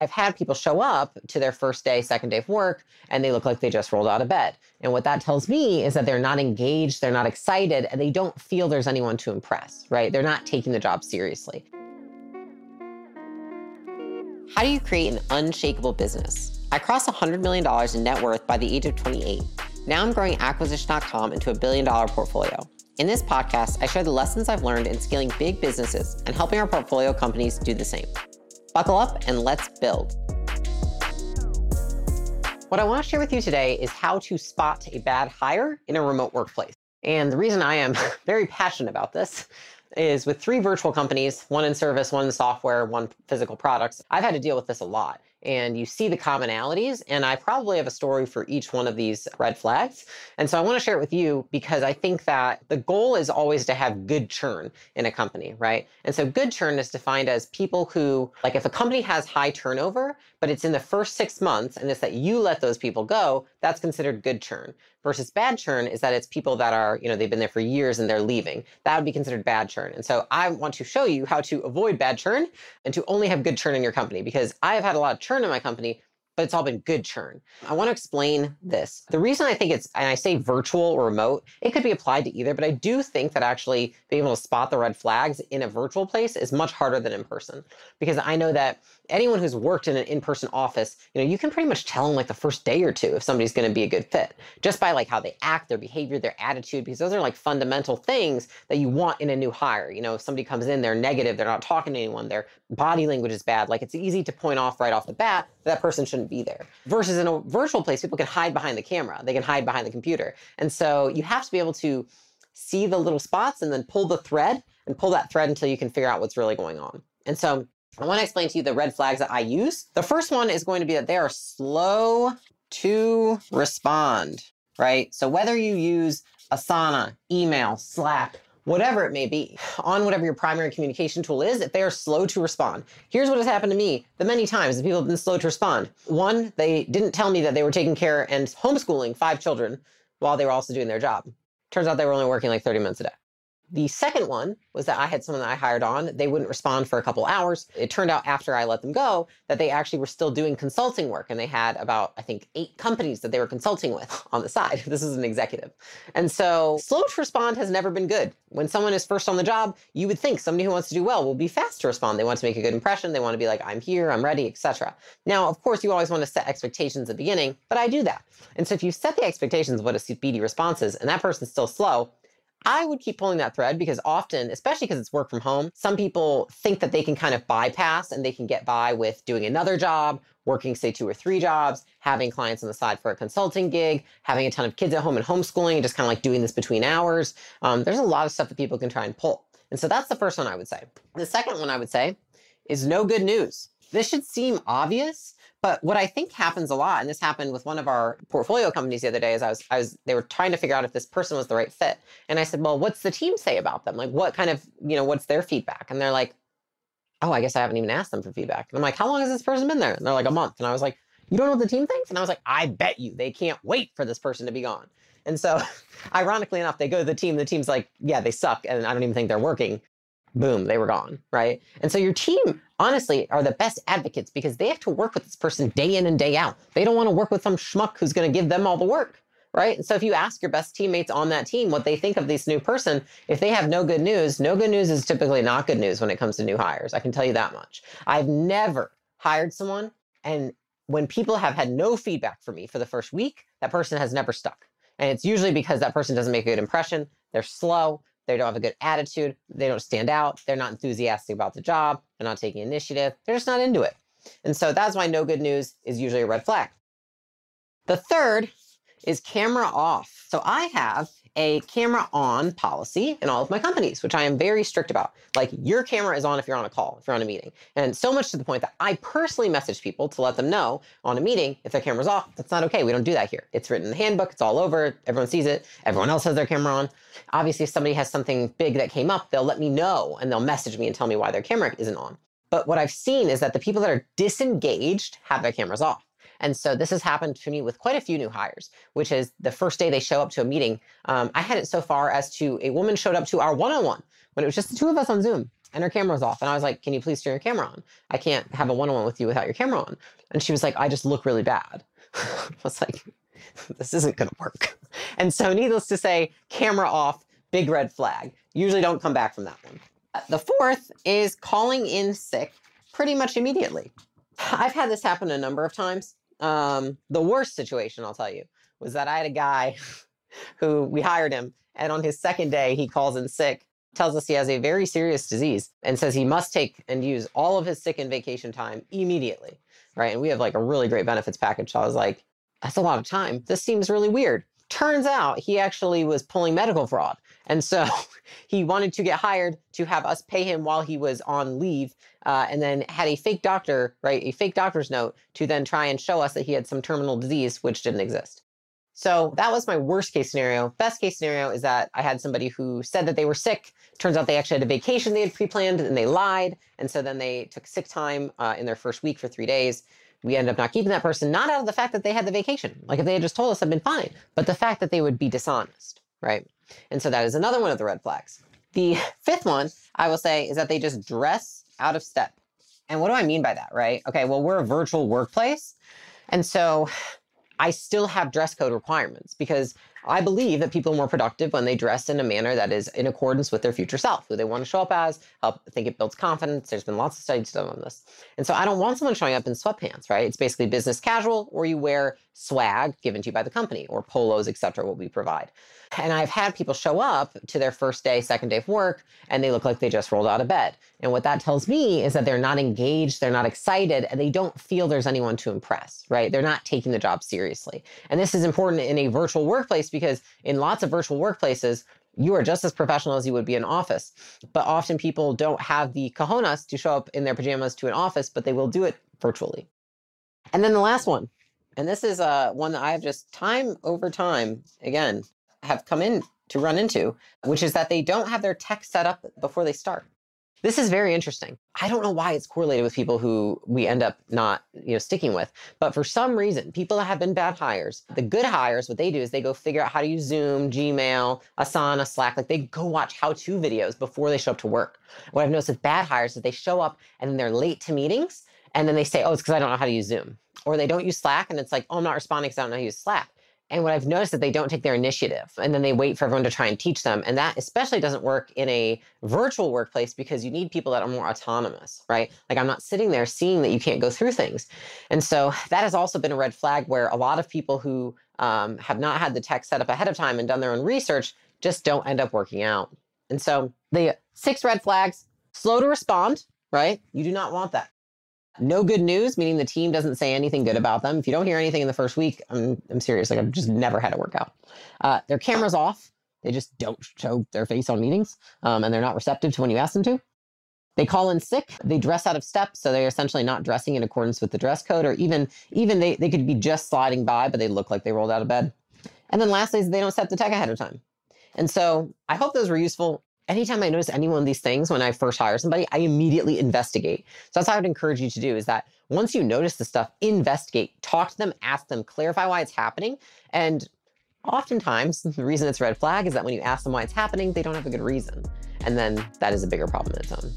I've had people show up to their first day, second day of work, and they look like they just rolled out of bed. And what that tells me is that they're not engaged, they're not excited, and they don't feel there's anyone to impress, right? They're not taking the job seriously. How do you create an unshakable business? I crossed $100 million in net worth by the age of 28. Now I'm growing acquisition.com into a billion dollar portfolio. In this podcast, I share the lessons I've learned in scaling big businesses and helping our portfolio companies do the same. Buckle up and let's build. What I want to share with you today is how to spot a bad hire in a remote workplace. And the reason I am very passionate about this is with three virtual companies, one in service, one in software, one physical products. I've had to deal with this a lot and you see the commonalities. And I probably have a story for each one of these red flags. And so I want to share it with you because I think that the goal is always to have good churn in a company, right? And so good churn is defined as people who, like if a company has high turnover, but it's in the first six months and it's that you let those people go, that's considered good churn. Versus bad churn is that it's people that are, you know, they've been there for years and they're leaving. That would be considered bad churn. And so I want to show you how to avoid bad churn and to only have good churn in your company because I have had a lot of churn in my company, but it's all been good churn. I want to explain this. The reason I think it's, and I say virtual or remote, it could be applied to either, but I do think that actually being able to spot the red flags in a virtual place is much harder than in person. Because I know that anyone who's worked in an in-person office, you know, you can pretty much tell in like the first day or two if somebody's going to be a good fit just by like how they act, their behavior, their attitude, because those are like fundamental things that you want in a new hire. You know, if somebody comes in, they're negative, they're not talking to anyone, their body language is bad, like it's easy to point off right off the bat that, that person shouldn't be there. Versus in a virtual place, people can hide behind the camera, they can hide behind the computer. And so you have to be able to see the little spots and then pull the thread and pull that thread until you can figure out what's really going on. And so I want to explain to you the red flags that I use. The first one is going to be that they are slow to respond, right? So whether you use Asana, email, Slack, whatever it may be, on whatever your primary communication tool is, if they are slow to respond. Here's what has happened to me the many times that people have been slow to respond. One, they didn't tell me that they were taking care and homeschooling five children while they were also doing their job. Turns out they were only working like 30 minutes a day. The second one was that I had someone that I hired on. They wouldn't respond for a couple hours. It turned out after I let them go that they actually were still doing consulting work and they had about, I think, eight companies that they were consulting with on the side. This is an executive. And so slow to respond has never been good. When someone is first on the job, you would think somebody who wants to do well will be fast to respond. They want to make a good impression. They want to be like, I'm here, I'm ready, etc. Now, of course, you always want to set expectations at the beginning, but I do that. And so if you set the expectations of what a speedy response is and that person's still slow, I would keep pulling that thread because often, especially because it's work from home, some people think that they can kind of bypass and they can get by with doing another job, working, say, two or three jobs, having clients on the side for a consulting gig, having a ton of kids at home and homeschooling, and just kind of like doing this between hours. Um, there's a lot of stuff that people can try and pull. And so that's the first one I would say. The second one I would say is no good news. This should seem obvious, but what I think happens a lot, and this happened with one of our portfolio companies the other day, is I was, I was, they were trying to figure out if this person was the right fit. And I said, well, what's the team say about them? Like, what kind of, you know, what's their feedback? And they're like, oh, I guess I haven't even asked them for feedback. And I'm like, how long has this person been there? And they're like, a month. And I was like, you don't know what the team thinks? And I was like, I bet you they can't wait for this person to be gone. And so, ironically enough, they go to the team. The team's like, yeah, they suck. And I don't even think they're working boom, they were gone, right? And so your team, honestly, are the best advocates because they have to work with this person day in and day out. They don't want to work with some schmuck who's going to give them all the work, right? And so if you ask your best teammates on that team what they think of this new person, if they have no good news, no good news is typically not good news when it comes to new hires. I can tell you that much. I've never hired someone and when people have had no feedback for me for the first week, that person has never stuck. And it's usually because that person doesn't make a good impression. They're slow they don't have a good attitude. They don't stand out. They're not enthusiastic about the job. They're not taking initiative. They're just not into it. And so that's why no good news is usually a red flag. The third is camera off. So I have a camera on policy in all of my companies, which I am very strict about. Like your camera is on if you're on a call, if you're on a meeting. And so much to the point that I personally message people to let them know on a meeting if their camera's off. That's not okay. We don't do that here. It's written in the handbook. It's all over. Everyone sees it. Everyone else has their camera on. Obviously, if somebody has something big that came up, they'll let me know and they'll message me and tell me why their camera isn't on. But what I've seen is that the people that are disengaged have their cameras off. And so this has happened to me with quite a few new hires, which is the first day they show up to a meeting. Um, I had it so far as to a woman showed up to our one on one when it was just the two of us on Zoom. and her camera was off. And I was like, can you please turn your camera on? I can't have a one-on-one with you without your camera on. And she was like, I just look really bad. I was like, this isn't going to work. And so needless to say, camera off, big red flag. Usually don't come back from that one. The fourth is calling in sick pretty much immediately. I've had this happen a number of times. Um, the worst situation, I'll tell you, was that I had a guy who we hired him, and on his second day, he calls in sick, tells us he has a very serious disease, and says he must take and use all of his sick and vacation time immediately. Right. And we have like a really great benefits package. So I was like, that's a lot of time. This seems really weird. Turns out he actually was pulling medical fraud. And so he wanted to get hired to have us pay him while he was on leave, uh, and then had a fake doctor, right, a fake doctor's note to then try and show us that he had some terminal disease, which didn't exist. So that was my worst case scenario. Best case scenario is that I had somebody who said that they were sick. Turns out they actually had a vacation they had pre planned and they lied. And so then they took sick time uh, in their first week for three days. We ended up not keeping that person, not out of the fact that they had the vacation. Like if they had just told us, I'd been fine, but the fact that they would be dishonest, right? And so that is another one of the red flags. The fifth one I will say is that they just dress out of step. And what do I mean by that, right? Okay, well, we're a virtual workplace. And so I still have dress code requirements because I believe that people are more productive when they dress in a manner that is in accordance with their future self, who they want to show up as. I think it builds confidence. There's been lots of studies done on this. And so I don't want someone showing up in sweatpants, right? It's basically business casual, or you wear swag given to you by the company, or polos, etc. what we provide. And I've had people show up to their first day, second day of work, and they look like they just rolled out of bed. And what that tells me is that they're not engaged, they're not excited, and they don't feel there's anyone to impress, right? They're not taking the job seriously. And this is important in a virtual workplace because in lots of virtual workplaces, you are just as professional as you would be in office. But often people don't have the cojones to show up in their pajamas to an office, but they will do it virtually. And then the last one, and this is uh, one that I have just time over time, again, have come in to run into, which is that they don't have their tech set up before they start. This is very interesting. I don't know why it's correlated with people who we end up not, you know, sticking with. But for some reason, people that have been bad hires, the good hires, what they do is they go figure out how to use Zoom, Gmail, Asana, Slack. Like they go watch how-to videos before they show up to work. What I've noticed with bad hires is they show up and then they're late to meetings and then they say, oh, it's because I don't know how to use Zoom. Or they don't use Slack and it's like, oh, I'm not responding because I don't know how to use Slack. And what I've noticed is that they don't take their initiative and then they wait for everyone to try and teach them. And that especially doesn't work in a virtual workplace because you need people that are more autonomous, right? Like I'm not sitting there seeing that you can't go through things. And so that has also been a red flag where a lot of people who um, have not had the tech set up ahead of time and done their own research just don't end up working out. And so the six red flags slow to respond, right? You do not want that. No good news, meaning the team doesn't say anything good about them. If you don't hear anything in the first week, I'm, I'm serious. Like I've just never had it work out. Uh, their camera's off. They just don't show their face on meetings, um, and they're not receptive to when you ask them to. They call in sick. They dress out of step, so they're essentially not dressing in accordance with the dress code, or even even they, they could be just sliding by, but they look like they rolled out of bed. And then lastly, they don't set the tech ahead of time. And so I hope those were useful anytime I notice any one of these things when I first hire somebody, I immediately investigate. So that's what I would encourage you to do is that once you notice the stuff, investigate, talk to them, ask them, clarify why it's happening. And oftentimes the reason it's red flag is that when you ask them why it's happening, they don't have a good reason. And then that is a bigger problem in its own.